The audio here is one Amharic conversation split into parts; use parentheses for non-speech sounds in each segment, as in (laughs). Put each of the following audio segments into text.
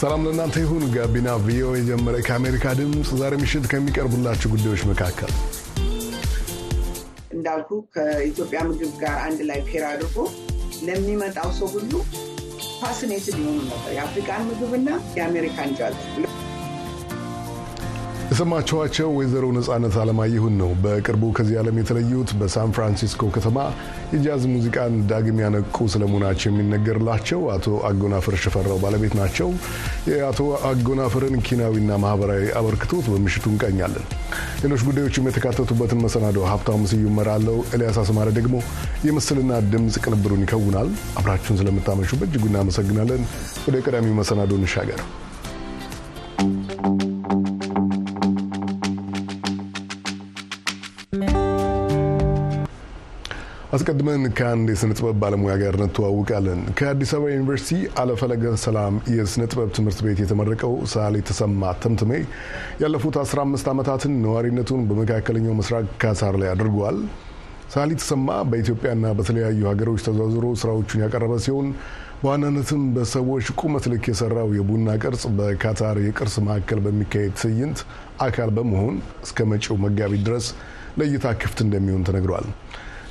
ሰላም ለእናንተ ይሁን። ጋቢና ቪኦኤ የጀመረ ከአሜሪካ ድምፅ ዛሬ ምሽት ከሚቀርቡላቸው ጉዳዮች መካከል እንዳልኩ ከኢትዮጵያ ምግብ ጋር አንድ ላይ pair አድርጎ ለሚመጣው ሰው ሁሉ fascinated የሆኑ ነበር የአፍሪካን ምግብና የአሜሪካን ጃዝ የሰማችኋቸው ወይዘሮ ነጻነት አለማየሁን ነው። በቅርቡ ከዚህ ዓለም የተለዩት በሳን ፍራንሲስኮ ከተማ የጃዝ ሙዚቃን ዳግም ያነቁ ስለመሆናቸው የሚነገርላቸው አቶ አጎናፍር ሽፈራው ባለቤት ናቸው። የአቶ አጎናፍርን ኪናዊና ማህበራዊ አበርክቶት በምሽቱ እንቃኛለን። ሌሎች ጉዳዮችም የተካተቱበትን መሰናዶ ሀብታሙ ስዩም እመራለሁ። ኤልያስ አስማረ ደግሞ የምስልና ድምፅ ቅንብሩን ይከውናል። አብራችሁን ስለምታመሹ በእጅጉ እናመሰግናለን። ወደ ቀዳሚው መሰናዶ እንሻገር። አስቀድመን ከአንድ የስነ ጥበብ ባለሙያ ጋር እንተዋውቃለን። ከአዲስ አበባ ዩኒቨርሲቲ አለፈለገ ሰላም የስነ ጥበብ ትምህርት ቤት የተመረቀው ሰዓሊ ተሰማ ተምትሜ ያለፉት 15 ዓመታትን ነዋሪነቱን በመካከለኛው ምስራቅ ካታር ላይ አድርጓል። ሰዓሊ ተሰማ በኢትዮጵያና በተለያዩ ሀገሮች ተዘዋዝሮ ስራዎቹን ያቀረበ ሲሆን በዋናነትም በሰዎች ቁመት ልክ የሰራው የቡና ቅርጽ በካታር የቅርስ ማዕከል በሚካሄድ ትዕይንት አካል በመሆን እስከ መጪው መጋቢት ድረስ ለእይታ ክፍት እንደሚሆን ተነግሯል።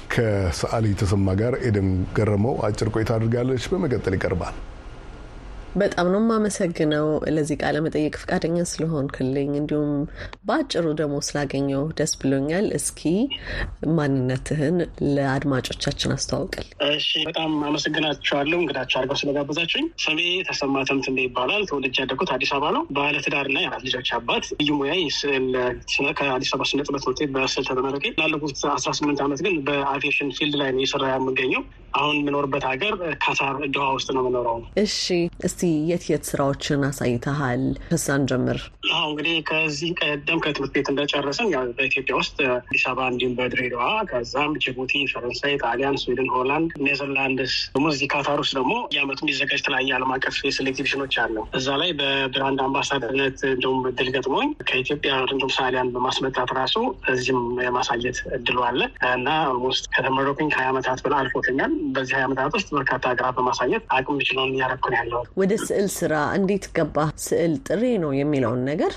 ከሰዓሊ ተሰማ ጋር ኤደን ገረመው አጭር ቆይታ አድርጋለች። በመቀጠል ይቀርባል። በጣም ነው የማመሰግነው ለዚህ ቃለ መጠየቅ ፈቃደኛ ስለሆንክልኝ እንዲሁም በአጭሩ ደግሞ ስላገኘው ደስ ብሎኛል። እስኪ ማንነትህን ለአድማጮቻችን አስተዋውቅል። እሺ፣ በጣም አመሰግናቸዋለሁ እንግዳቸው አድርገው ስለጋበዛችሁኝ። ስሜ ተሰማ ተምትንቤ ይባላል። ተወልጄ ያደግኩት አዲስ አበባ ነው። ባለትዳርና የአራት ልጆች አባት። ልዩ ሙያ ከአዲስ አበባ ስነ ጥበብ ትምህርት ቤት በስዕል ተመርቄ ላለፉት አስራ ስምንት ዓመት ግን በ aviation field ላይ ነው እየሰራ የምገኘው። አሁን የምኖርበት ሀገር ካታር ዶሃ ውስጥ ነው የምኖረው። እሺ እስቲ የት የት ስራዎችን አሳይተሃል? ከሳን ጀምር። አሁ እንግዲህ ከዚህ ቀደም ከትምህርት ቤት እንደጨረስን ያው በኢትዮጵያ ውስጥ አዲስ አበባ እንዲሁም በድሬዳዋ ከዛም ጅቡቲ፣ ፈረንሳይ፣ ጣሊያን፣ ስዊድን፣ ሆላንድ፣ ኔዘርላንድስ ደግሞ እዚህ ካታር ውስጥ ደግሞ የአመቱ የሚዘጋጅ የተለያየ ዓለም አቀፍ የስዕል ኤግዚቢሽኖች አሉ። እዛ ላይ በ brand አምባሳደርነት እንዲሁም እድል ገጥሞኝ ከኢትዮጵያ እንዲሁም ሰዓሊያን በማስመጣት ራሱ እዚህም የማሳየት እድሉ አለ እና almost ከተመረቅኩኝ ሀያ ዓመታት በላይ አልፎኛል። በዚህ ሀያ ዓመታት ውስጥ በርካታ ሀገራት በማሳየት አቅም የሚችለውን እያደረግን ያለው ወደ ስዕል ስራ እንዴት ገባ? ስዕል ጥሪ ነው የሚለውን ነገር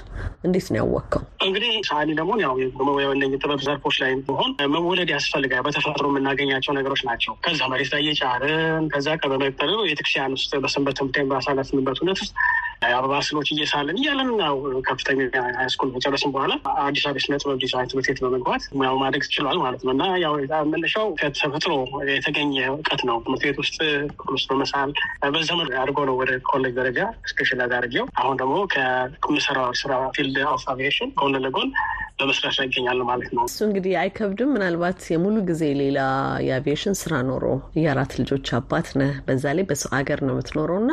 እንዴት ነው ያወቅከው? እንግዲህ ሰዓሊ ደግሞ ያው የጥበብ ዘርፎች ላይ መሆን መወለድ ያስፈልጋል። በተፈጥሮ የምናገኛቸው ነገሮች ናቸው። ከዛ መሬት ላይ እየጫርን ከዛ ቀበመጠር ቤተክርስቲያን ውስጥ በሰንበት ትምህርት ባሳለፍንበት እውነት ውስጥ አበባ ስሎች እየሳለን እያለን ያው ከፍተኛ high school ከጨረስን በኋላ አዲስ አበባ ስነ ጥበብ ዲዛይን ትምህርት ቤት በመግባት ሙያው ማደግ ችሏል ማለት ነው እና ያው መነሻው ከተፈጥሮ የተገኘ እውቀት ነው። ትምህርት ቤት ውስጥ ክፍል ውስጥ በመሳል በዘመን አድርጎ ነው ወደ ኮሌጅ ደረጃ specialize አድርጌው አሁን ደግሞ ከምሰራው ስራ field of aviation ጎን ለጎን በመስራት ላይ ይገኛል ማለት ነው። እሱ እንግዲህ አይከብድም። ምናልባት የሙሉ ጊዜ ሌላ የአቪዬሽን ስራ ኖሮ የአራት ልጆች አባት ነህ፣ በዛ ላይ በሰው ሀገር ነው የምትኖረው እና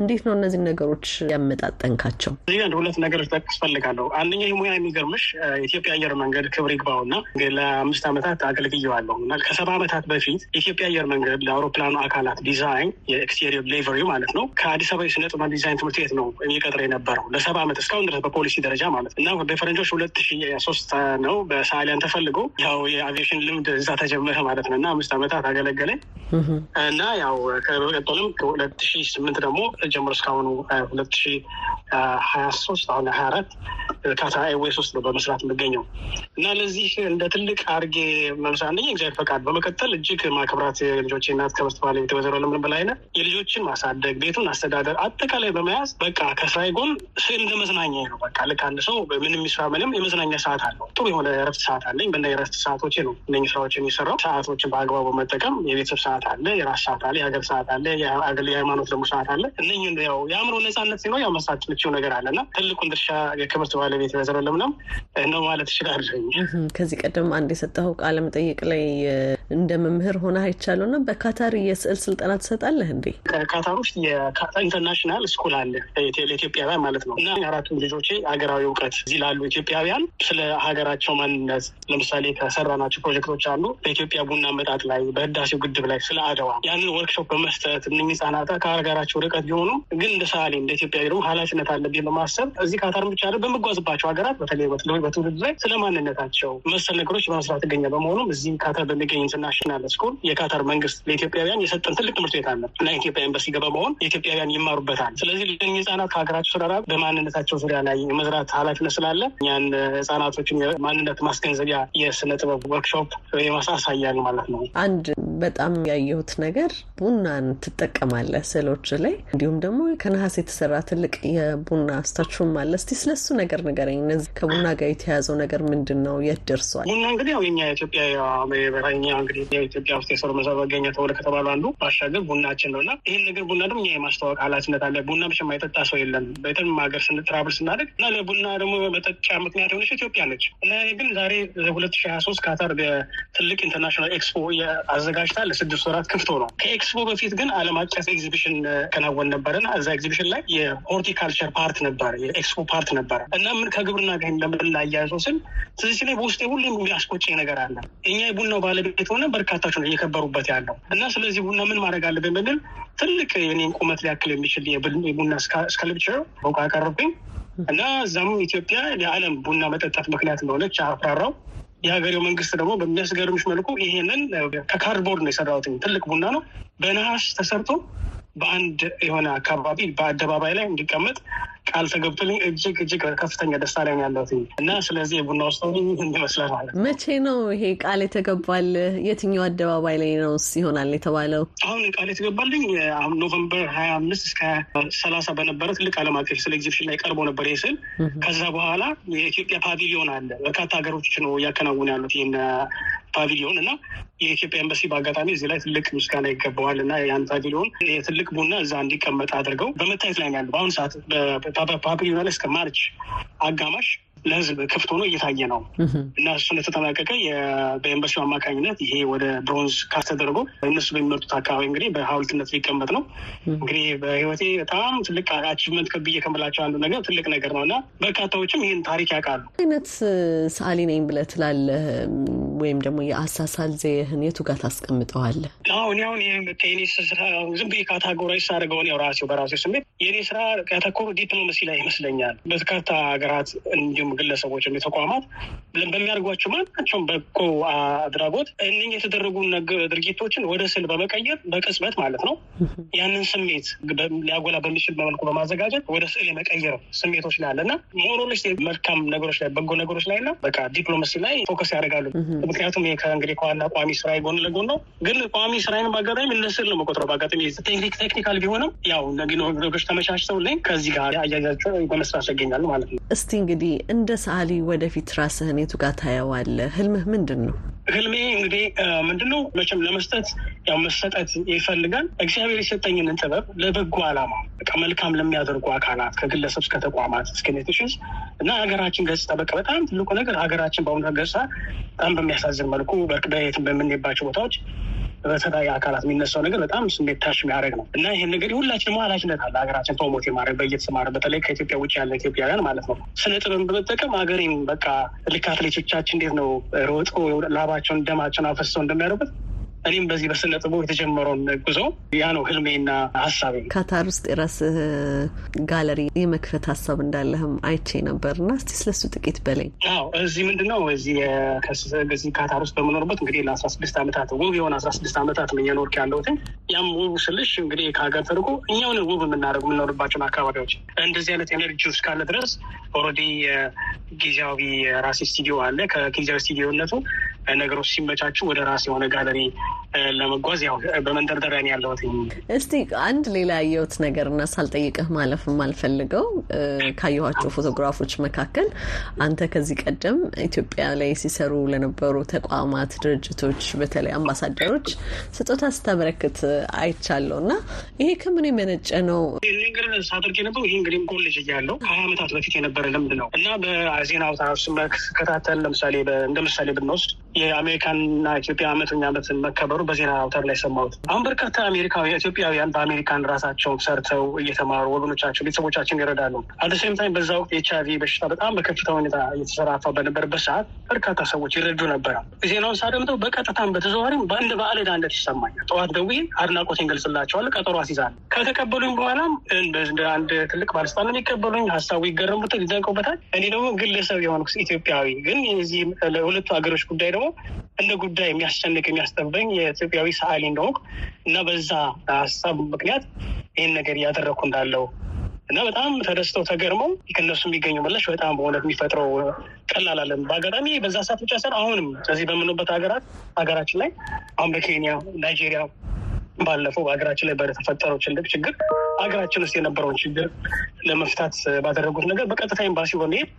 እንዴት ነው እነዚህ ነገሮች ያመጣጠንካቸው? እዚህ አንድ ሁለት ነገሮች ጠቅስ ፈልጋለሁ። አንደኛ ሙያ የሚገርምሽ የኢትዮጵያ አየር መንገድ ክብር ይግባው እና ለአምስት ዓመታት አገልግየዋለሁ እና ከሰባ ዓመታት በፊት የኢትዮጵያ አየር መንገድ ለአውሮፕላኑ አካላት ዲዛይን የ exterior livery ማለት ነው ከአዲስ አበባ የስነ ጥበብ ዲዛይን ትምህርት ቤት ነው የሚቀጥረ የነበረው ለሰባ ዓመት እስካሁን ድረስ በፖሊሲ ደረጃ ማለት እና በፈረንጆች ሁለት ሺ ሶስት ነው በሰዓሊያን ተፈልጎ ያው የአቪዬሽን ልምድ እዛ ተጀመረ ማለት ነው እና አምስት ዓመታት አገለገለኝ እና ያው ከቀጠልም ከሁለት ሺ ስምንት ደግሞ ጀምሮ እስካሁኑ ሁለት ሺ ሀያ ሶስት አሁን ሀያ አራት ካታ ኤርዌይስ ውስጥ ነው በመስራት የምገኘው እና ለዚህ እንደ ትልቅ አርጌ መምሳ አንደኛ እግዚአብሔር ፈቃድ በመቀጠል እጅግ ማክብራት የልጆቼ እናት ከበስት ባለቤት ወይዘሮ ለምን በላይነህ የልጆችን ማሳደግ ቤቱን አስተዳደር አጠቃላይ በመያዝ በቃ ከስራዬ ጎን እንደ መዝናኛ ነው። በቃ ልክ አንድ ሰው ምንም የሚስራ ምንም የመዝናኛ ሰዓት አለው። ጥሩ የሆነ የረፍት ሰዓት አለኝ። በእና የረፍት ሰዓቶቼ ነው እነ ስራዎች የሚሰራው። ሰዓቶችን በአግባቡ መጠቀም የቤተሰብ ሰዓት አለ፣ የራስ ሰዓት አለ፣ የሀገር ሰዓት አለ፣ የሃይማኖት ደግሞ ሰዓት አለ። እነኝ ያው የአእምሮ ነጻነት ሲኖር ያው መስራት የምትችው ነገር አለ እና ትልቁን ድርሻ የክብርት ባለቤት ወይዘሮ ለምለም (laughs) ነው ማለት ይችላለኝ። ከዚህ ቀደም አንድ የሰጠኸው ቃለ መጠይቅ ላይ እንደ መምህር ሆነ አይቻለሁ እና በካታር የስዕል ስልጠና ትሰጣለህ እንዴ? ካታር ውስጥ የካታር international school አለ ለኢትዮጵያውያን ማለት ነው እና አራቱም ልጆቼ ሀገራዊ እውቀት እዚህ ላሉ ኢትዮጵያውያን ስለ ሀገራቸው ማንነት ለምሳሌ ከሰራናቸው ፕሮጀክቶች አሉ በኢትዮጵያ ቡና መጣጥ ላይ በህዳሴው ግድብ ላይ ስለ አድዋ ያንን ወርክሾፕ በመስጠት እነኝህ ህጻናት ከሀገራቸው ርቀት ቢሆኑ ግን እንደ ሰዓሊ እንደ ኢትዮጵያ ደግሞ ኃላፊነት አለብኝ በማሰብ እዚህ ካታር ብቻ በመጓዝ በሚጓዝባቸው ሀገራት በተለይ በትውልድ ላይ ስለ ማንነታቸው መሰል ነገሮች በመስራት ይገኛ በመሆኑም እዚህም ካተር በሚገኝ international school የካተር መንግስት ለኢትዮጵያውያን የሰጠን ትልቅ ትምህርት ቤት አለ እና ኢትዮጵያ ኤምባሲ ገባ በመሆን የኢትዮጵያውያን ይማሩበታል። ስለዚህ ለእኚህ ህጻናት ከሀገራቸው ስራ በማንነታቸው ዙሪያ ላይ የመስራት ኃላፊነት ስላለ እኛን ህጻናቶችን የማንነት ማስገንዘቢያ የስነ ጥበብ ወርክሾፕ የማሳያል ማለት ነው። አንድ በጣም ያየሁት ነገር ቡናን ትጠቀማለህ ስዕሎች ላይ እንዲሁም ደግሞ ከነሐስ የተሰራ ትልቅ የቡና ስታችሁም አለ። እስቲ ስለሱ ነገር ንገረኝ። እነዚህ ከቡና ጋር የተያዘው ነገር ምንድን ነው? የት ደርሷል? ቡና እንግዲህ ያው የኛ ኢትዮጵያ በራኛ እንግዲህ የኢትዮጵያ ውስጥ የሰሩ መሰረት መገኛ ተብሎ ከተባሉ አንዱ ባሻገር ቡናችን ነው እና ይህን ነገር ቡና ደግሞ እኛ የማስተዋወቅ ኃላፊነት አለ። ቡና ብቻ የማይጠጣ ሰው የለም። በየትም ሀገር ስንትራብል ስናደግ እና ለቡና ደግሞ መጠጫ ምክንያት የሆነች ኢትዮጵያ ነች እና ግን ዛሬ ሁለት ሺ ሀያ ሶስት ካታር ትልቅ international expo አዘጋጅታ ለስድስት ወራት ክፍቶ ነው። ከኤክስፖ በፊት ግን ዓለም አቀፍ ኤግዚቢሽን ከናወን ነበረና እዛ ኤግዚቢሽን ላይ የ horticulture part ነበር፣ የ expo part ነበረ እና ምን ከግብርና ጋር እንደምን ላያያዘው ስል ስለዚህ ላይ በውስጤ ሁሌም የሚያስቆጨኝ ነገር አለ። እኛ የቡናው ባለቤት ሆነ በርካታች ነው እየከበሩበት ያለው እና ስለዚህ ቡና ምን ማድረግ አለብን ብንል ትልቅ የኔን ቁመት ሊያክል የሚችል የቡና sculpture በውቃ ያቀረብኝ እና እዛም ኢትዮጵያ የዓለም ቡና መጠጣት ምክንያት እንደሆነች አፍራራው። የሀገሬው መንግስት ደግሞ በሚያስገርምሽ መልኩ ይሄንን ከካርድቦርድ ነው የሰራሁት። ትልቅ ቡና ነው በነሐስ ተሰርቶ በአንድ የሆነ አካባቢ በአደባባይ ላይ እንዲቀመጥ ቃል ተገብቶልኝ እጅግ እጅግ ከፍተኛ ደስታ ላይ ያለሁት እና ስለዚህ የቡና ውስጥ ይመስላል ማለት ነው። መቼ ነው ይሄ ቃል የተገባል? የትኛው አደባባይ ላይ ነው ይሆናል የተባለው? አሁን ቃል የተገባልኝ አሁን November ሀያ አምስት እስከ ሰላሳ በነበረ ትልቅ ዓለም አቀፍ ስዕል ኤግዚቢሽን ላይ ቀርቦ ነበር ይህ ስዕል ከዛ በኋላ የኢትዮጵያ pavilion አለ። በርካታ ሀገሮች ነው እያከናወኑ ያሉት ይህን pavilion እና የኢትዮጵያ ኤምባሲ በአጋጣሚ እዚህ ላይ ትልቅ ምስጋና ይገባዋል እና ያን pavilion የትልቅ ቡና እዛ እንዲቀመጥ አድርገው በመታየት ላይ ያለ በአሁኑ ሰዓት ላይ እስከ March አጋማሽ ለህዝብ ክፍት ሆኖ እየታየ ነው እና እሱ እንደተጠናቀቀ በኤምባሲው አማካኝነት ይሄ ወደ bronze cast ተደርጎ እነሱ በሚመርጡት አካባቢ እንግዲህ በሀውልትነት ሊቀመጥ ነው። እንግዲህ በህይወቴ በጣም ትልቅ achievement ከብዬ ከምላቸው አንዱ ነገር ትልቅ ነገር ነው እና በርካታዎችም ይህን ታሪክ ያውቃሉ። አይነት ሰዓሊ ነኝ ብለህ ትላለህ ወይም ደግሞ የአሳሳል ዘዬህን የቱ ጋር ታስቀምጠዋለህ? አሁን አሁን የኔ ስራ ዝም ብዬ categorize ሳደርገው እኔ ራሴው በራሴው ስሜት የኔ ስራ ያተኮሩ ዲፕሎማሲ ላይ ይመስለኛል። በርካታ ሀገራት እንዲሁም ግለሰቦች ተቋማት በሚያደርጓቸው ማናቸውም በጎ አድራጎት እነኝህ የተደረጉ ድርጊቶችን ወደ ስዕል በመቀየር በቅጽበት ማለት ነው ያንን ስሜት ሊያጎላ በሚችል መልኩ በማዘጋጀት ወደ ስዕል የመቀየር ስሜቶች ላይ አለ እና ሞራሎች መልካም ነገሮች ላይ በጎ ነገሮች ላይ እና በቃ ዲፕሎማሲ ላይ focus ያደርጋሉ። ምክንያቱም ከእንግዲህ ከዋና ቋሚ ስራ ጎን ለጎን ነው። ግን ቋሚ ስራዬን በአጋጣሚ ስዕል ነው መቆጥረው። በአጋጣሚ technique technical ቢሆንም ያው ነገሮች ተመቻችተው ላይ ከዚህ ጋር አያያቸው በመስራት ያገኛሉ ማለት ነው። እስቲ እንግዲህ እንደ ሰዓሊ ወደፊት ራስህን የቱ ጋር ታየዋለህ? ህልምህ ምንድን ነው? ህልሜ እንግዲህ ምንድነው መቼም ለመስጠት ያው መሰጠት ይፈልጋል። እግዚአብሔር የሰጠኝንን ጥበብ ለበጎ ዓላማ በቃ መልካም ለሚያደርጉ አካላት ከግለሰብ እስከ ተቋማት እስከ nations እና ሀገራችን ገጽታ በቃ በጣም ትልቁ ነገር ሀገራችን በአሁኑ ገጽታ በጣም በሚያሳዝን መልኩ በየትም በምንሄባቸው ቦታዎች በተለያዩ አካላት የሚነሳው ነገር በጣም ስሜት touch የሚያደርግ ነው። እና ይህን ነገር ሁላችንም ኃላፊነት አለ ሀገራችን promote የማድረግ በየተሰማረ በተለይ ከኢትዮጵያ ውጭ ያለ ኢትዮጵያውያን ማለት ነው። ስነ ጥበብን በመጠቀም ሀገሬን በቃ ልክ አትሌቶቻችን እንዴት ነው ሮጦ ላባቸውን ደማቸውን አፈሰው እንደሚያደርጉት እኔም በዚህ በስነ ጥበብ የተጀመረውን ጉዞ ያ ነው ህልሜና ሀሳቤ። ካታር ውስጥ የራስህ ጋለሪ የመክፈት ሀሳብ እንዳለህም አይቼ ነበር እና እስቲ ስለሱ ጥቂት በለኝ። አዎ እዚህ ምንድን ነው እዚህ ካታር ውስጥ በምኖርበት እንግዲህ ለአስራ ስድስት ዓመታት ውብ የሆነ አስራ ስድስት ዓመታት ነው እየኖርክ ያለሁት። ያም ውብ ስልሽ እንግዲህ ከሀገር ተርቆ እኛውን ውብ የምናደርጉ የምንኖርባቸውን አካባቢዎች እንደዚህ አይነት energy ውስጥ ካለ ድረስ already ጊዜያዊ ራሴ ስቱዲዮ አለ። ከጊዜያዊ ስቱዲዮነቱ ነገሮች ሲመቻቹ ወደ ራስ የሆነ ጋለሪ ለመጓዝ ያው በመንደርደሪያ ነው ያለሁት። እስቲ አንድ ሌላ ያየሁት ነገር እና ሳልጠይቅህ ማለፍ የማልፈልገው ካየኋቸው ፎቶግራፎች መካከል አንተ ከዚህ ቀደም ኢትዮጵያ ላይ ሲሰሩ ለነበሩ ተቋማት፣ ድርጅቶች በተለይ አምባሳደሮች ስጦታ ስታበረክት አይቻለሁ እና ይሄ ከምን የመነጨ ነው? ነገር ሳደርግ የነበረው ይህ እንግዲህ ኮሌጅ እያለሁ ከሀያ ዓመታት በፊት የነበረ ልምድ ነው እና በዜና አውታሮች ስከታተል ለምሳሌ እንደ ምሳሌ ብንወስድ የአሜሪካንና ኢትዮጵያ መቶኛ ዓመትን መከበሩ በዜና አውታር ላይ ሰማሁት። አሁን በርካታ አሜሪካዊ ኢትዮጵያውያን በአሜሪካን ራሳቸውን ሰርተው እየተማሩ ወገኖቻቸው፣ ቤተሰቦቻችን ይረዳሉ። at the same time በዛ ወቅት ኤች አይቪ በሽታ በጣም በከፍታ ሁኔታ እየተሰራፋ በነበረበት ሰዓት በርካታ ሰዎች ይረዱ ነበረ። ዜናውን ሳደምጠው በቀጥታም በተዘዋዋሪም በአንድ በዓል ዕዳ ይሰማኛል። ጠዋት ደውዬ አድናቆቴን ገልጽላቸዋለሁ። ቀጠሮ አስይዛለሁ። ከተቀበሉኝ በኋላም እንደ አንድ ትልቅ ባለስልጣን የሚቀበሉኝ ሀሳቡ ይገረሙታል፣ ይደንቀውበታል። እኔ ደግሞ ግለሰብ የሆነ ኢትዮጵያዊ ግን የዚህ ለሁለቱ ሀገሮች ጉዳይ ደግሞ እንደ ጉዳይ የሚያስጨንቅ የሚያስጠበኝ የኢትዮጵያዊ ሰዓሊ እንደሆንኩ እና በዛ ሀሳብ ምክንያት ይህን ነገር እያደረግኩ እንዳለው እና በጣም ተደስተው ተገርመው ከነሱ የሚገኘው ምላሽ በጣም በእውነት የሚፈጥረው ቀላል አለን። በአጋጣሚ በዛ ሰዓት ብቻ ሳይሆን አሁንም እዚህ በምንበት ሀገራት ሀገራችን ላይ አሁን በኬንያ ናይጄሪያ ባለፈው በሀገራችን ላይ በተፈጠረው ትልቅ ችግር ሀገራችን ውስጥ የነበረውን ችግር ለመፍታት ባደረጉት ነገር በቀጥታ ኤምባሲ በመሄድ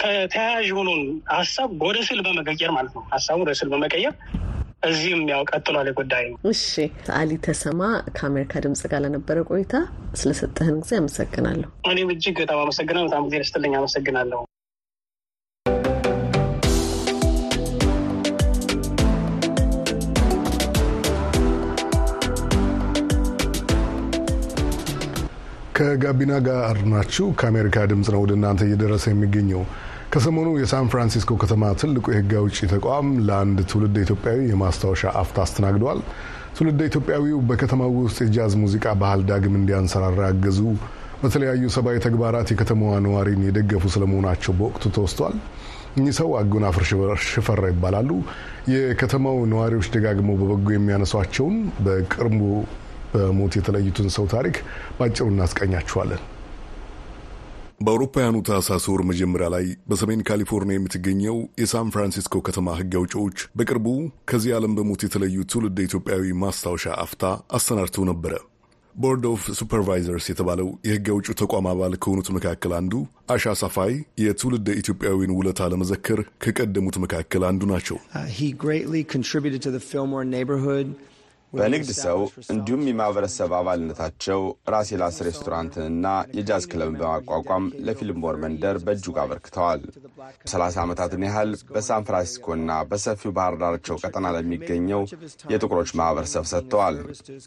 ከተያያዥ የሆነውን ሀሳብ ወደ ስዕል በመቀየር ማለት ነው ሀሳቡ ወደ ስዕል በመቀየር እዚህም ያው ቀጥሏል ጉዳይ እሺ አሊ ተሰማ ከአሜሪካ ድምጽ ጋር ለነበረ ቆይታ ስለሰጠህን ጊዜ አመሰግናለሁ። እኔም እጅግ በጣም አመሰግናለሁ። በጣም ጊዜ ደስትልኝ አመሰግናለሁ። ከጋቢና ጋር ናችሁ። ከአሜሪካ ድምፅ ነው ወደ እናንተ እየደረሰ የሚገኘው። ከሰሞኑ የሳን ፍራንሲስኮ ከተማ ትልቁ የሕግ አውጪ ተቋም ለአንድ ትውልድ ኢትዮጵያዊ የማስታወሻ አፍታ አስተናግደዋል። ትውልድ ኢትዮጵያዊው በከተማው ውስጥ የጃዝ ሙዚቃ ባህል ዳግም እንዲያንሰራራ ያገዙ፣ በተለያዩ ሰብአዊ ተግባራት የከተማዋ ነዋሪን የደገፉ ስለመሆናቸው በወቅቱ ተወስቷል። እኚህ ሰው አጎናፍር ሽፈራ ይባላሉ። የከተማው ነዋሪዎች ደጋግመው በበጎ የሚያነሷቸውን በቅርቡ በሞት የተለዩትን ሰው ታሪክ ባጭሩ እናስቀኛችኋለን። በአውሮፓውያኑ ታህሳስ ወር መጀመሪያ ላይ በሰሜን ካሊፎርኒያ የምትገኘው የሳን ፍራንሲስኮ ከተማ ሕግ አውጪዎች በቅርቡ ከዚህ ዓለም በሞት የተለዩ ትውልድ ኢትዮጵያዊ ማስታወሻ አፍታ አሰናድተው ነበረ። Board of Supervisors የተባለው የሕግ አውጪው ተቋም አባል ከሆኑት መካከል አንዱ አሻ ሳፋይ የትውልድ ኢትዮጵያዊን ውለታ ለመዘከር ከቀደሙት መካከል አንዱ ናቸው። በንግድ ሰው እንዲሁም የማህበረሰብ አባልነታቸው ራሴላስ ሬስቶራንትንና የጃዝ ክለብን በማቋቋም ለፊልሞር መንደር በእጅጉ አበርክተዋል። ሰላሳ ዓመታትን ያህል በሳን ፍራንሲስኮና በሰፊው ባህር ዳርቻው ቀጠና ለሚገኘው የጥቁሮች ማህበረሰብ ሰጥተዋል።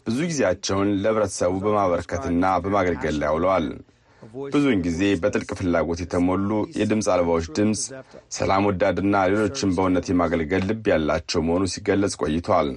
ብዙ ጊዜያቸውን ለህብረተሰቡ በማበረከትና በማገልገል ላይ አውለዋል። ብዙውን ጊዜ በጥልቅ ፍላጎት የተሞሉ የድምፅ አልባዎች ድምፅ፣ ሰላም ወዳድና ሌሎችን በእውነት የማገልገል ልብ ያላቸው መሆኑ ሲገለጽ ቆይቷል።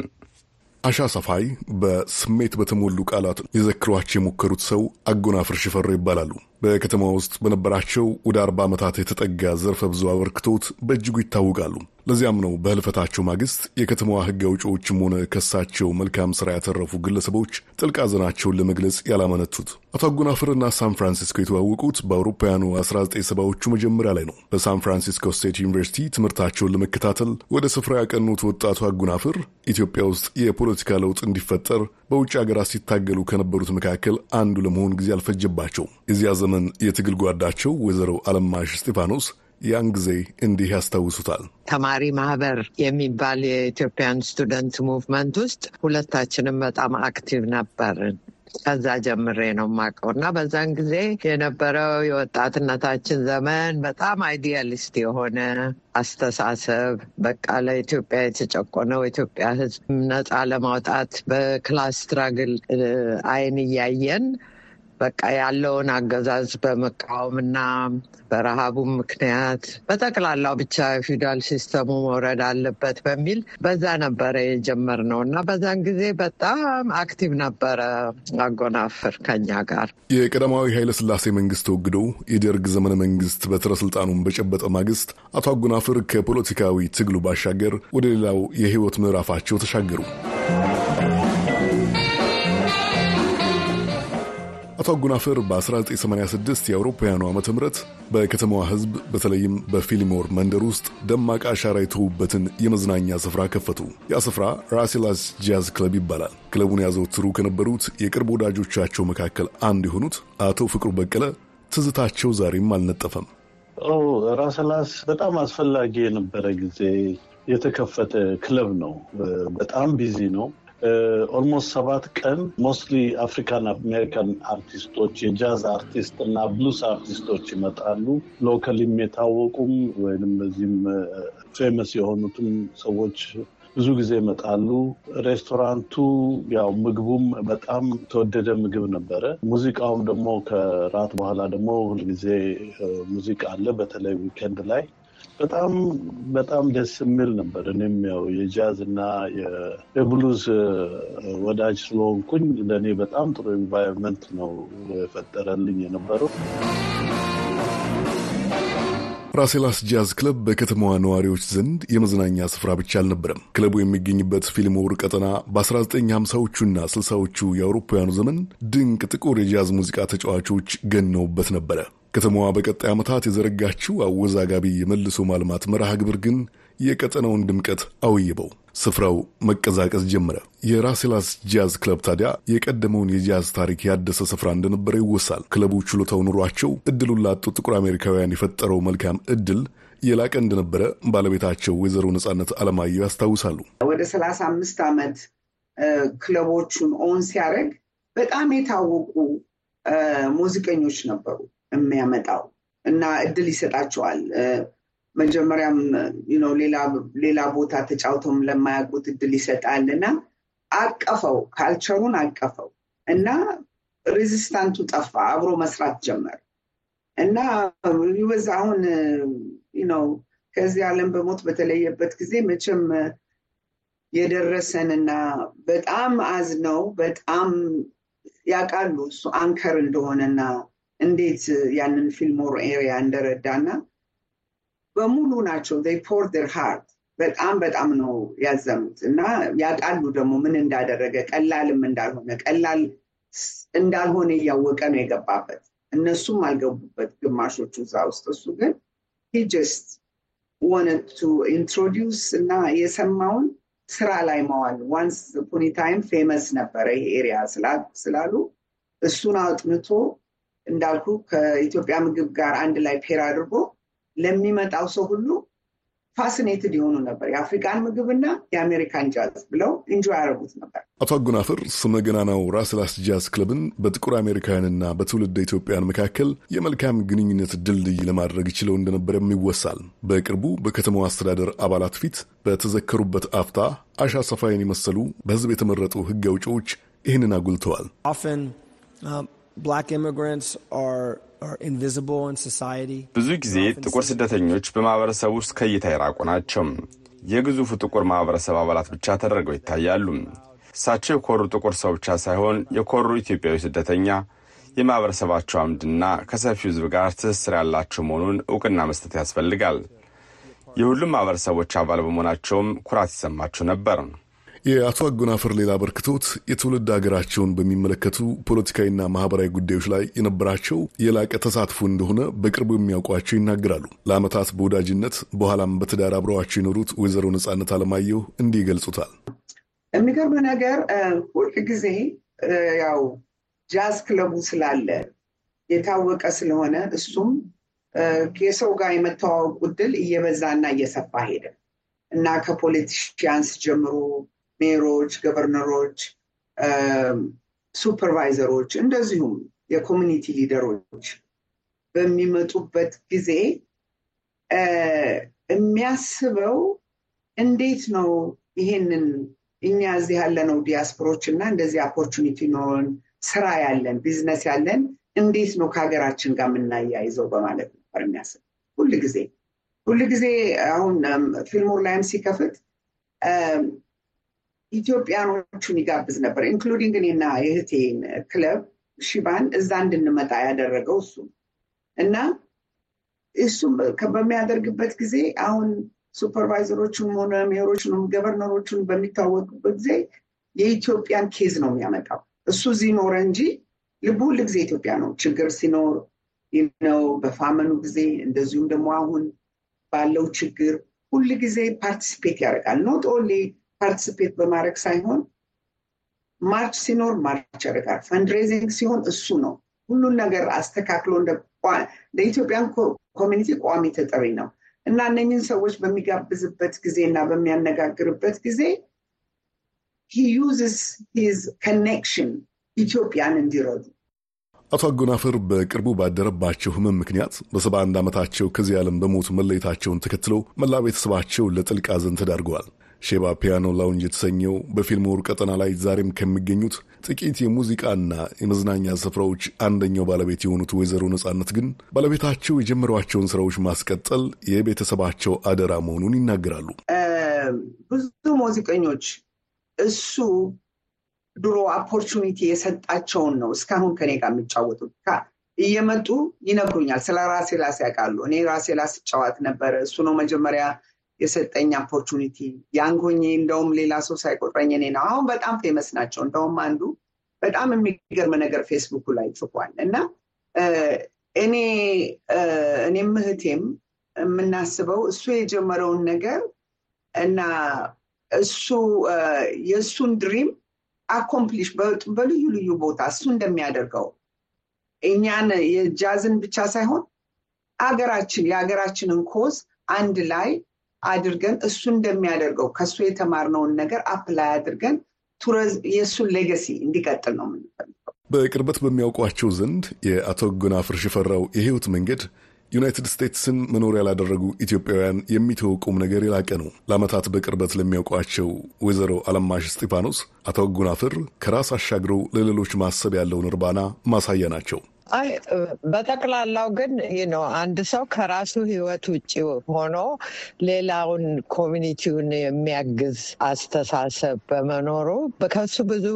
አሻ ሰፋይ በስሜት በተሞሉ ቃላት ሊዘክሯቸው የሞከሩት ሰው አጎናፍር ሽፈሮ ይባላሉ። በከተማ ውስጥ በነበራቸው ወደ አርባ ዓመታት የተጠጋ ዘርፈ ብዙ አበርክቶት በእጅጉ ይታወቃሉ። ለዚያም ነው በህልፈታቸው ማግስት የከተማዋ ሕግ አውጪዎችም ሆነ ከሳቸው መልካም ስራ ያተረፉ ግለሰቦች ጥልቅ ሐዘናቸውን ለመግለጽ ያላመነቱት። አቶ አጎናፍርና ሳን ፍራንሲስኮ የተዋወቁት በአውሮፓውያኑ 1970ዎቹ መጀመሪያ ላይ ነው። በሳን ፍራንሲስኮ ስቴት ዩኒቨርሲቲ ትምህርታቸውን ለመከታተል ወደ ስፍራ ያቀኑት ወጣቱ አጎናፍር ኢትዮጵያ ውስጥ የፖለቲካ ለውጥ እንዲፈጠር በውጭ ሀገራት ሲታገሉ ከነበሩት መካከል አንዱ ለመሆን ጊዜ አልፈጀባቸው። የዚያ ዘመን የትግል ጓዳቸው ወይዘሮ አለማሽ እስጢፋኖስ ያን ጊዜ እንዲህ ያስታውሱታል። ተማሪ ማህበር የሚባል የኢትዮጵያን student movement ውስጥ ሁለታችንም በጣም active ነበርን። ከዛ ጀምሬ ነው የማውቀው እና በዛን ጊዜ የነበረው የወጣትነታችን ዘመን በጣም idealist የሆነ አስተሳሰብ በቃ ለኢትዮጵያ የተጨቆነው ኢትዮጵያ ሕዝብ ነፃ ለማውጣት በ class struggle አይን እያየን በቃ ያለውን አገዛዝ በመቃወምና በረሃቡም ምክንያት በጠቅላላው ብቻ feudal system ኡ መውረድ አለበት በሚል በዛ ነበረ የጀመርነው እና በዛን ጊዜ በጣም active ነበረ አጎናፍር ከኛ ጋር። የቀዳማዊ ኃይለሥላሴ መንግስት ተወግዶ የደርግ ዘመነ መንግስት በትረ ስልጣኑን በጨበጠ ማግስት አቶ አጎናፍር ከፖለቲካዊ ትግሉ ባሻገር ወደ ሌላው የህይወት ምዕራፋቸው ተሻገሩ። አቶ አጎናፍር በ1986 የአውሮፓውያኑ ዓመተ ምህረት በከተማዋ ህዝብ በተለይም በፊሊሞር መንደር ውስጥ ደማቅ አሻራ የተዉበትን የመዝናኛ ስፍራ ከፈቱ። ያ ስፍራ ራሴላስ ጃዝ ክለብ ይባላል። ክለቡን ያዘወትሩ ከነበሩት የቅርብ ወዳጆቻቸው መካከል አንዱ የሆኑት አቶ ፍቅሩ በቀለ ትዝታቸው ዛሬም አልነጠፈም። ራሴላስ በጣም አስፈላጊ የነበረ ጊዜ የተከፈተ ክለብ ነው። በጣም busy ነው። almost ሰባት ቀን mostly African American አርቲስቶች የጃዝ አርቲስት እና ብሉስ አርቲስቶች ይመጣሉ። locally ም የታወቁም ወይም በዚህም famous የሆኑትም ሰዎች ብዙ ጊዜ ይመጣሉ። ሬስቶራንቱ ያው ምግቡም በጣም ተወደደ ምግብ ነበረ። ሙዚቃውም ደግሞ ከራት በኋላ ደግሞ ሁልጊዜ ሙዚቃ አለ፣ በተለይ weekend ላይ በጣም በጣም ደስ የሚል ነበር። እኔም ያው የጃዝ እና የብሉዝ ወዳጅ ስለሆንኩኝ ለእኔ በጣም ጥሩ environment ነው የፈጠረልኝ የነበረው። ራሴላስ ጃዝ ክለብ በከተማዋ ነዋሪዎች ዘንድ የመዝናኛ ስፍራ ብቻ አልነበረም። ክለቡ የሚገኝበት ፊልሞር ቀጠና በ1950ዎቹና 60ዎቹ የአውሮፓውያኑ ዘመን ድንቅ ጥቁር የጃዝ ሙዚቃ ተጫዋቾች ገነውበት ነበረ። ከተማዋ በቀጣይ ዓመታት የዘረጋችው አወዛጋቢ የመልሶ ማልማት መርሃ ግብር ግን የቀጠናውን ድምቀት አውይበው ስፍራው መቀዛቀዝ ጀመረ። የራሴላስ ጃዝ ክለብ ታዲያ የቀደመውን የጃዝ ታሪክ ያደሰ ስፍራ እንደነበረ ይወሳል። ክለቡ ችሎታው ኖሯቸው እድሉን ላጡ ጥቁር አሜሪካውያን የፈጠረው መልካም እድል የላቀ እንደነበረ ባለቤታቸው ወይዘሮ ነጻነት አለማየሁ ያስታውሳሉ። ወደ ሰላሳ አምስት ዓመት ክለቦቹን own ሲያደርግ በጣም የታወቁ ሙዚቀኞች ነበሩ የሚያመጣው እና እድል ይሰጣቸዋል። መጀመሪያም ሌላ ቦታ ተጫውተውም ለማያውቁት እድል ይሰጣል እና አቀፈው፣ ካልቸሩን አቀፈው እና ሬዚስታንቱ ጠፋ፣ አብሮ መስራት ጀመር እና ይበዛ አሁን ነው ከዚህ ዓለም በሞት በተለየበት ጊዜ መቼም የደረሰንና በጣም አዝነው በጣም ያውቃሉ እሱ anchor እንደሆነና እንዴት ያንን ፊልሞር area እንደረዳና በሙሉ ናቸው pour their heart በጣም በጣም ነው ያዘኑት እና ያውቃሉ ደግሞ ምን እንዳደረገ ቀላልም እንዳልሆነ ቀላል እንዳልሆነ እያወቀ ነው የገባበት። እነሱም አልገቡበት ግማሾቹ እዛ ውስጥ። እሱ ግን just wanted to introduce እና የሰማውን ስራ ላይ መዋል once upon a time famous ነበረ ይሄ area ስላሉ እሱን አጥንቶ እንዳልኩ ከኢትዮጵያ ምግብ ጋር አንድ ላይ pair አድርጎ ለሚመጣው ሰው ሁሉ fascinated የሆኑ ነበር። የአፍሪካን ምግብና የአሜሪካን ጃዝ ብለው enjoy ያደረጉት ነበር። አቶ አጎናፍር ስመ ገናናው ራሰላስ ጃዝ ክለብን በጥቁር አሜሪካውያንና በትውልድ ኢትዮጵያን መካከል የመልካም ግንኙነት ድልድይ ለማድረግ ችለው እንደነበረም ይወሳል። በቅርቡ በከተማው አስተዳደር አባላት ፊት በተዘከሩበት አፍታ አሻ ሰፋይን የመሰሉ በሕዝብ የተመረጡ ሕግ አውጪዎች ይህንን አጉልተዋል። ብዙ ጊዜ ጥቁር ስደተኞች በማህበረሰብ ውስጥ ከእይታ የራቁ ናቸው። የግዙፉ ጥቁር ማህበረሰብ አባላት ብቻ ተደርገው ይታያሉ። እሳቸው የኮሩ ጥቁር ሰው ብቻ ሳይሆን የኮሩ ኢትዮጵያዊ ስደተኛ፣ የማህበረሰባቸው አምድና ከሰፊው ሕዝብ ጋር ትስስር ያላቸው መሆኑን እውቅና መስጠት ያስፈልጋል። የሁሉም ማህበረሰቦች አባል በመሆናቸውም ኩራት ይሰማቸው ነበር። የአቶ አጎናፍር ሌላ አበርክቶት የትውልድ ሀገራቸውን በሚመለከቱ ፖለቲካዊና ማህበራዊ ጉዳዮች ላይ የነበራቸው የላቀ ተሳትፎ እንደሆነ በቅርቡ የሚያውቋቸው ይናገራሉ። ለዓመታት በወዳጅነት በኋላም በትዳር አብረዋቸው የኖሩት ወይዘሮ ነጻነት አለማየሁ እንዲህ ይገልጹታል። የሚገርም ነገር ሁል ጊዜ ያው ጃዝ ክለቡ ስላለ የታወቀ ስለሆነ እሱም የሰው ጋር የመተዋወቁ ዕድል እየበዛና እየሰፋ ሄደ እና ከ politicians ጀምሮ mayor ኦች፣ governor ኦች፣ supervisor ኦች እንደዚሁም የ community leader ኦች በሚመጡበት ጊዜ የሚያስበው እንዴት ነው ይሄንን እኛ እዚህ ያለነው ዲያስፖሮች እና እንደዚህ opportunity ኖሮን ስራ ያለን ቢዝነስ ያለን እንዴት ነው ከሀገራችን ጋር የምናያይዘው በማለት ነበር የሚያስብ። ሁል ጊዜ ሁል ጊዜ አሁን ፊልሞር ላይም ሲከፍት ኢትዮጵያኖቹን ይጋብዝ ነበር። including እኔና የእህቴን ክለብ ሺባን እዛ እንድንመጣ ያደረገው እሱ እና እሱም በሚያደርግበት ጊዜ አሁን supervisor ኦቹም ሆነ mayor ኦችንም governor ኦቹን በሚታወቁበት ጊዜ የኢትዮጵያን case ነው የሚያመጣው። እሱ እዚህ ኖረ እንጂ ልቡ ሁል ጊዜ ኢትዮጵያ ነው። ችግር ሲኖር ነው በ famine ኡ ጊዜ እንደዚሁም ደግሞ አሁን ባለው ችግር ሁል ጊዜ participate ያደርጋል። not only participate በማድረግ ሳይሆን march ሲኖር march ያደርጋል። fundraising ሲሆን እሱ ነው ሁሉን ነገር አስተካክሎ ለ Ethiopian community ቋሚ ተጠሪ ነው እና እነኝን ሰዎች በሚጋብዝበት ጊዜ እና በሚያነጋግርበት ጊዜ he uses his connection ኢትዮጵያን እንዲረዱ አቶ አጎናፍር በቅርቡ ባደረባቸው ህመም ምክንያት በሰባ አንድ ዓመታቸው ከዚህ ዓለም በሞት መለየታቸውን ተከትለው መላ ቤተሰባቸው ለጥልቅ ሐዘን ተዳርገዋል። ሼባ ፒያኖ ላውንጅ የተሰኘው በፊልሞር ቀጠና ላይ ዛሬም ከሚገኙት ጥቂት የሙዚቃና የመዝናኛ ስፍራዎች አንደኛው ባለቤት የሆኑት ወይዘሮ ነጻነት ግን ባለቤታቸው የጀመሯቸውን ስራዎች ማስቀጠል የቤተሰባቸው አደራ መሆኑን ይናገራሉ። ብዙ ሙዚቀኞች እሱ ድሮ opportunity የሰጣቸውን ነው እስካሁን ከኔ ጋር የሚጫወቱት። እየመጡ ይነግሩኛል። ስለ ራሰላስ ያውቃሉ። እኔ ራሰላስ እጫወት ነበረ። እሱ ነው መጀመሪያ የሰጠኝ opportunity። ያን ጊዜ እንደውም ሌላ ሰው ሳይቆጥረኝ እኔ ነው። አሁን በጣም famous ናቸው። እንደውም አንዱ በጣም የሚገርም ነገር ፌስቡኩ ላይ ጽፏል እና እኔ እኔም እህቴም የምናስበው እሱ የጀመረውን ነገር እና እሱ የእሱን dream accomplish በልዩ ልዩ ቦታ እሱ እንደሚያደርገው እኛን የጃዝን ብቻ ሳይሆን አገራችን የሀገራችንን cause አንድ ላይ አድርገን እሱ እንደሚያደርገው ከእሱ የተማርነውን ነገር apply አድርገን የእሱን legacy እንዲቀጥል ነው የምንፈልገው። በቅርበት በሚያውቋቸው ዘንድ የአቶ አጎናፍር ሽፈራው የህይወት መንገድ ዩናይትድ ስቴትስን መኖሪያ ላደረጉ ኢትዮጵያውያን የሚተወው ቁም ነገር የላቀ ነው። ለዓመታት በቅርበት ለሚያውቋቸው ወይዘሮ አለማሽ እስጢፋኖስ አቶ አጎናፍር ከራስ አሻግረው ለሌሎች ማሰብ ያለውን እርባና ማሳያ ናቸው። አይ በጠቅላላው ግን ነው አንድ ሰው ከራሱ ህይወት ውጭ ሆኖ ሌላውን community ውን የሚያግዝ አስተሳሰብ በመኖሩ ከሱ ብዙ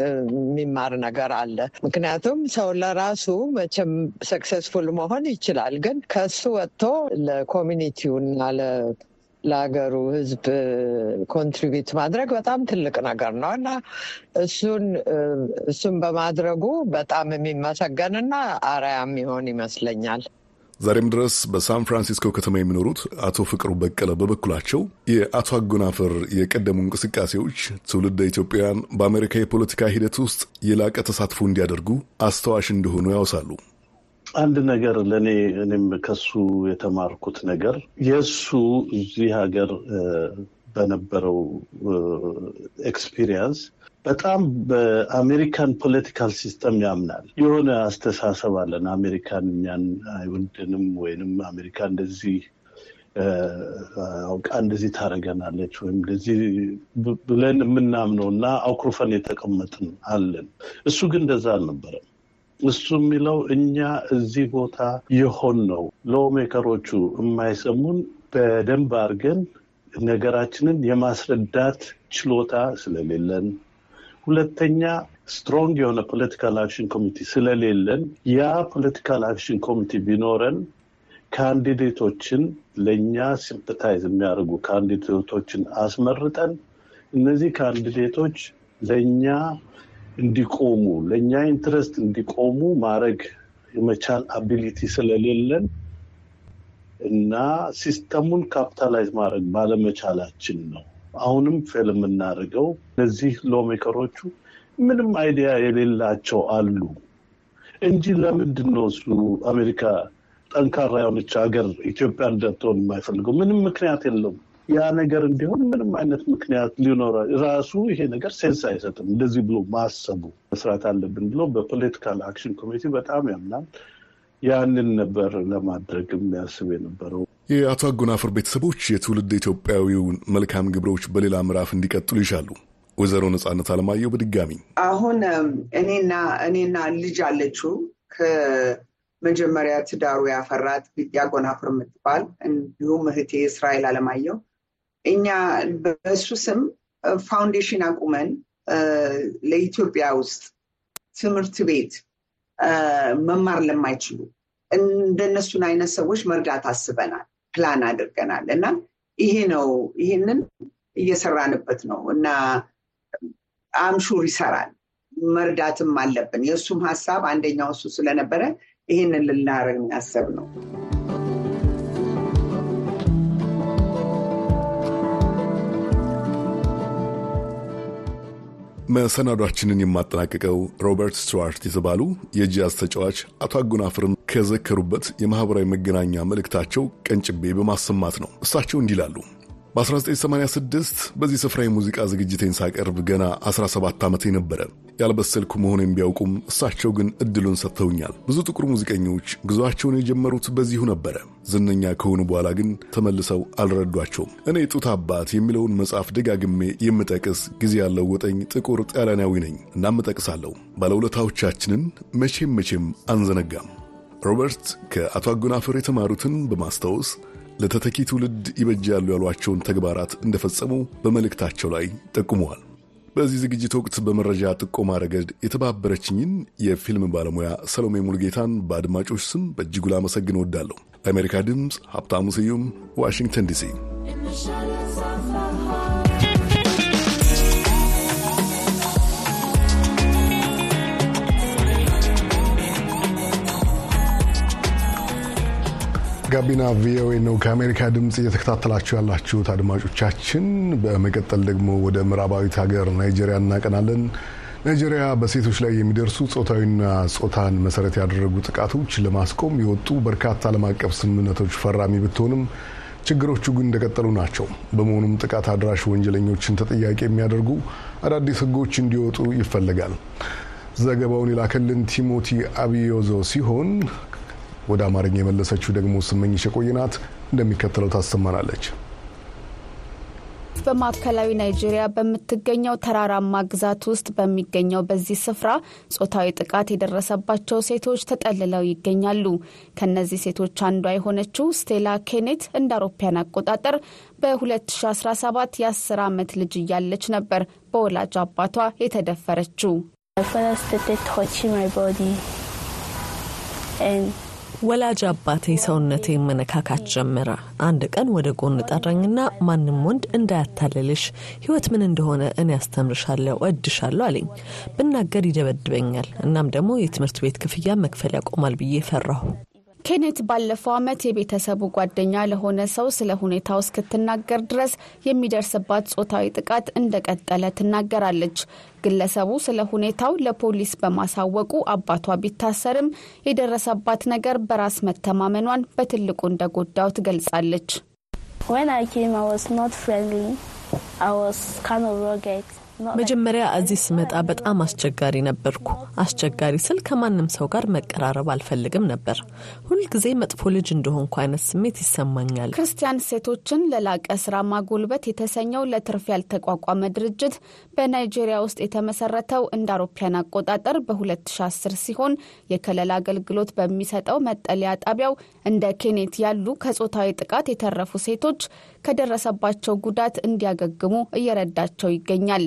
የሚማር ነገር አለ። ምክንያቱም ሰው ለራሱ መቼም successful መሆን ይችላል፣ ግን ከሱ ወጥቶ ለ community ውና ለሀገሩ ህዝብ contribute ማድረግ በጣም ትልቅ ነገር ነው እና እሱን እሱን በማድረጉ በጣም የሚመሰገንና አርአያ የሚሆን ይመስለኛል። ዛሬም ድረስ በሳን ፍራንሲስኮ ከተማ የሚኖሩት አቶ ፍቅሩ በቀለ በበኩላቸው የአቶ አጎናፍር የቀደሙ እንቅስቃሴዎች ትውልደ ኢትዮጵያውያን በአሜሪካ የፖለቲካ ሂደት ውስጥ የላቀ ተሳትፎ እንዲያደርጉ አስተዋሽ እንደሆኑ ያውሳሉ። አንድ ነገር ለእኔ እኔም ከሱ የተማርኩት ነገር የእሱ እዚህ ሀገር በነበረው experience በጣም በአሜሪካን political system ያምናል። የሆነ አስተሳሰብ አለን። አሜሪካን እኛን አይወድንም ወይንም አሜሪካ እንደዚህ አውቃ እንደዚህ ታደርገናለች ወይም እንደዚህ ብለን የምናምነው እና አኩርፈን የተቀመጥን አለን። እሱ ግን እንደዛ አልነበረም። እሱ የሚለው እኛ እዚህ ቦታ የሆን ነው። lawmaker ኦቹ የማይሰሙን በደንብ አድርገን ነገራችንን የማስረዳት ችሎታ ስለሌለን፣ ሁለተኛ strong የሆነ political action committee ስለሌለን፣ ያ political action committee ቢኖረን candidate ኦችን ለእኛ sympathize የሚያደርጉ candidate ኦችን አስመርጠን እነዚህ candidate ኦች ለእኛ እንዲቆሙ ለእኛ interest እንዲቆሙ ማድረግ የመቻል ability ስለሌለን እና system ኡን capitalize ማድረግ ባለመቻላችን ነው። አሁንም fail የምናደርገው እነዚህ lawmaker ኦቹ ምንም idea የሌላቸው አሉ እንጂ ለምንድን ነው እሱ አሜሪካ ጠንካራ የሆነች ሀገር ኢትዮጵያ እንድትሆን የማይፈልገው? ምንም ምክንያት የለውም። ያ ነገር እንዲሆን ምንም አይነት ምክንያት ሊኖረ ራሱ ይሄ ነገር sense አይሰጥም። እንደዚህ ብሎ ማሰቡ መስራት አለብን ብሎ በ political action ኮሚቴ በጣም ያምናል። ያንን ነበር ለማድረግ የሚያስብ የነበረው። የአቶ አጎናፍር ቤተሰቦች የትውልድ ኢትዮጵያዊውን መልካም ግብሮች በሌላ ምዕራፍ እንዲቀጥሉ ይሻሉ። ወይዘሮ ነጻነት አለማየሁ በድጋሚ አሁን እኔና እኔና ልጅ አለችው ከመጀመሪያ ትዳሩ ያፈራት ያጎናፍር የምትባል እንዲሁም እህቴ እስራኤል አለማየሁ እኛ በእሱ ስም foundation አቁመን ለኢትዮጵያ ውስጥ ትምህርት ቤት መማር ለማይችሉ እንደነሱን አይነት ሰዎች መርዳት አስበናል፣ ፕላን አድርገናል እና ይሄ ነው ይህንን እየሰራንበት ነው እና I'm sure ይሰራል። መርዳትም አለብን። የእሱም ሀሳብ አንደኛው እሱ ስለነበረ ይህንን ልናደርግ የሚያሰብ ነው። መሰናዷችንን የማጠናቀቀው ሮበርት ስቱዋርት የተባሉ የጃዝ ተጫዋች አቶ አጎናፍርን ከዘከሩበት የማኅበራዊ መገናኛ መልእክታቸው ቀንጭቤ በማሰማት ነው። እሳቸው እንዲህ ይላሉ። በ1986 በዚህ ስፍራ የሙዚቃ ዝግጅቴን ሳቀርብ ገና 17 ዓመቴ ነበረ። ያልበሰልኩ መሆኔን ቢያውቁም እሳቸው ግን እድሉን ሰጥተውኛል። ብዙ ጥቁር ሙዚቀኞች ጉዞአቸውን የጀመሩት በዚሁ ነበረ። ዝነኛ ከሆኑ በኋላ ግን ተመልሰው አልረዷቸውም። እኔ ጡት አባት የሚለውን መጽሐፍ ደጋግሜ የምጠቅስ ጊዜ ያለው ወጠኝ ጥቁር ጣሊያናዊ ነኝ። እናም እጠቅሳለሁ። ባለውለታዎቻችንን መቼም መቼም አንዘነጋም። ሮበርት ከአቶ አጎናፍር የተማሩትን በማስታወስ ለተተኪ ትውልድ ይበጃሉ ያሏቸውን ተግባራት እንደፈጸሙ በመልእክታቸው ላይ ጠቁመዋል። በዚህ ዝግጅት ወቅት በመረጃ ጥቆማ ረገድ የተባበረችኝን የፊልም ባለሙያ ሰሎሜ ሙልጌታን በአድማጮች ስም በእጅጉ ላመሰግን እወዳለሁ። ለአሜሪካ ድምፅ ሀብታሙ ስዩም ዋሽንግተን ዲሲ። ጋቢና ቪኦኤ ነው ከአሜሪካ ድምፅ እየተከታተላችሁ ያላችሁት አድማጮቻችን። በመቀጠል ደግሞ ወደ ምዕራባዊት ሀገር ናይጄሪያ እናቀናለን። ናይጄሪያ በሴቶች ላይ የሚደርሱ ጾታዊና ጾታን መሰረት ያደረጉ ጥቃቶች ለማስቆም የወጡ በርካታ ዓለም አቀፍ ስምምነቶች ፈራሚ ብትሆንም ችግሮቹ ግን እንደቀጠሉ ናቸው። በመሆኑም ጥቃት አድራሽ ወንጀለኞችን ተጠያቂ የሚያደርጉ አዳዲስ ሕጎች እንዲወጡ ይፈለጋል። ዘገባውን የላከልን ቲሞቲ አብዮዞ ሲሆን ወደ አማርኛ የመለሰችው ደግሞ ስመኝሽ የቆየናት እንደሚከተለው ታሰማናለች። በማዕከላዊ ናይጄሪያ በምትገኘው ተራራማ ግዛት ውስጥ በሚገኘው በዚህ ስፍራ ጾታዊ ጥቃት የደረሰባቸው ሴቶች ተጠልለው ይገኛሉ። ከነዚህ ሴቶች አንዷ የሆነችው ስቴላ ኬኔት እንደ አውሮፓያን አቆጣጠር በ2017 የ10 ዓመት ልጅ እያለች ነበር በወላጅ አባቷ የተደፈረችው። ወላጅ አባቴ ሰውነቴ መነካካት ጀመረ። አንድ ቀን ወደ ጎን ጠራኝና ማንም ወንድ እንዳያታልልሽ፣ ሕይወት ምን እንደሆነ እኔ ያስተምርሻለሁ፣ እወድሻለሁ አለኝ። ብናገር ይደበድበኛል። እናም ደግሞ የትምህርት ቤት ክፍያ መክፈል ያቆማል ብዬ ፈራሁ። ኬኔት ባለፈው ዓመት የቤተሰቡ ጓደኛ ለሆነ ሰው ስለ ሁኔታው እስክትናገር ድረስ የሚደርስባት ጾታዊ ጥቃት እንደቀጠለ ትናገራለች። ግለሰቡ ስለ ሁኔታው ለፖሊስ በማሳወቁ አባቷ ቢታሰርም የደረሰባት ነገር በራስ መተማመኗን በትልቁ እንደጎዳው ትገልጻለች። መጀመሪያ እዚህ ስመጣ በጣም አስቸጋሪ ነበርኩ። አስቸጋሪ ስል ከማንም ሰው ጋር መቀራረብ አልፈልግም ነበር። ሁልጊዜ መጥፎ ልጅ እንደሆንኩ አይነት ስሜት ይሰማኛል። ክርስቲያን ሴቶችን ለላቀ ስራ ማጎልበት የተሰኘው ለትርፍ ያልተቋቋመ ድርጅት በናይጄሪያ ውስጥ የተመሰረተው እንደ አውሮፓያን አቆጣጠር በ2010 ሲሆን የከለላ አገልግሎት በሚሰጠው መጠለያ ጣቢያው እንደ ኬኔት ያሉ ከጾታዊ ጥቃት የተረፉ ሴቶች ከደረሰባቸው ጉዳት እንዲያገግሙ እየረዳቸው ይገኛል።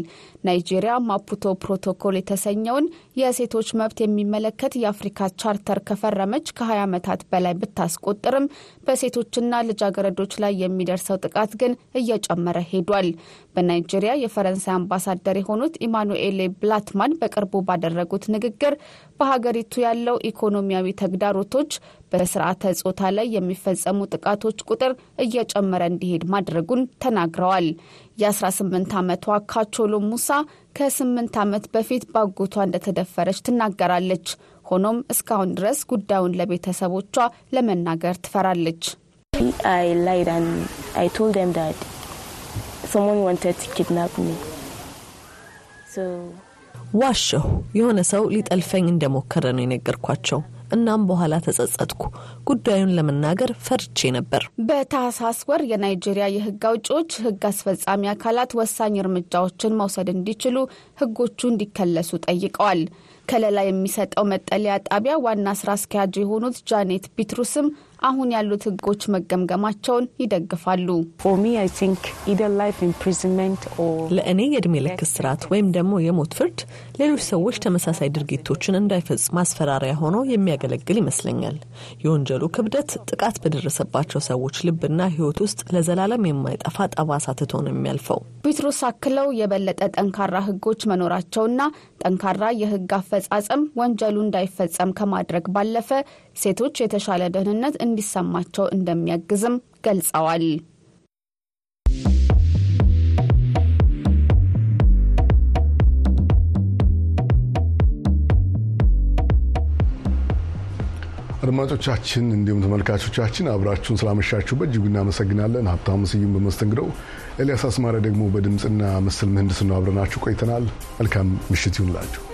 ናይጄሪያ ማፑቶ ፕሮቶኮል የተሰኘውን የሴቶች መብት የሚመለከት የአፍሪካ ቻርተር ከፈረመች ከ20 ዓመታት በላይ ብታስቆጥርም በሴቶችና ልጃገረዶች ላይ የሚደርሰው ጥቃት ግን እየጨመረ ሄዷል። በናይጄሪያ የፈረንሳይ አምባሳደር የሆኑት ኢማኑኤሌ ብላትማን በቅርቡ ባደረጉት ንግግር በሀገሪቱ ያለው ኢኮኖሚያዊ ተግዳሮቶች በስርዓተ ጾታ ላይ የሚፈጸሙ ጥቃቶች ቁጥር እየጨመረ እንዲሄድ ማድረጉን ተናግረዋል። የ18 ዓመቷ ካቾሎ ሙሳ ከ8 ዓመት በፊት ባጎቷ እንደተደፈረች ትናገራለች። ሆኖም እስካሁን ድረስ ጉዳዩን ለቤተሰቦቿ ለመናገር ትፈራለች። ዋሸሁ። የሆነ ሰው ሊጠልፈኝ እንደሞከረ ነው የነገርኳቸው። እናም በኋላ ተጸጸትኩ። ጉዳዩን ለመናገር ፈርቼ ነበር። በታህሳስ ወር የናይጄሪያ የሕግ አውጪዎች ሕግ አስፈጻሚ አካላት ወሳኝ እርምጃዎችን መውሰድ እንዲችሉ ሕጎቹ እንዲከለሱ ጠይቀዋል። ከለላ የሚሰጠው መጠለያ ጣቢያ ዋና ስራ አስኪያጅ የሆኑት ጃኔት ቢትሩስም አሁን ያሉት ሕጎች መገምገማቸውን ይደግፋሉ። ለእኔ የእድሜ ልክ እስራት ወይም ደግሞ የሞት ፍርድ ሌሎች ሰዎች ተመሳሳይ ድርጊቶችን እንዳይፈጽሙ ማስፈራሪያ ሆኖ የሚያገለግል ይመስለኛል። የወንጀሉ ክብደት ጥቃት በደረሰባቸው ሰዎች ልብና ሕይወት ውስጥ ለዘላለም የማይጠፋ ጠባሳ ትቶ ነው የሚያልፈው። ቢትሩስ አክለው የበለጠ ጠንካራ ሕጎች መኖራቸውና ጠንካራ የሕግ አፈጻጸም ወንጀሉ እንዳይፈጸም ከማድረግ ባለፈ ሴቶች የተሻለ ደህንነት እንዲሰማቸው እንደሚያግዝም ገልጸዋል። አድማጮቻችን እንዲሁም ተመልካቾቻችን አብራችሁን ስላመሻችሁ በእጅጉ እናመሰግናለን። ሀብታሙ ስዩም በመስተንግደው፣ ኤልያስ አስማረ ደግሞ በድምፅና ምስል ምህንድስና አብረናችሁ ቆይተናል። መልካም ምሽት ይሁንላችሁ።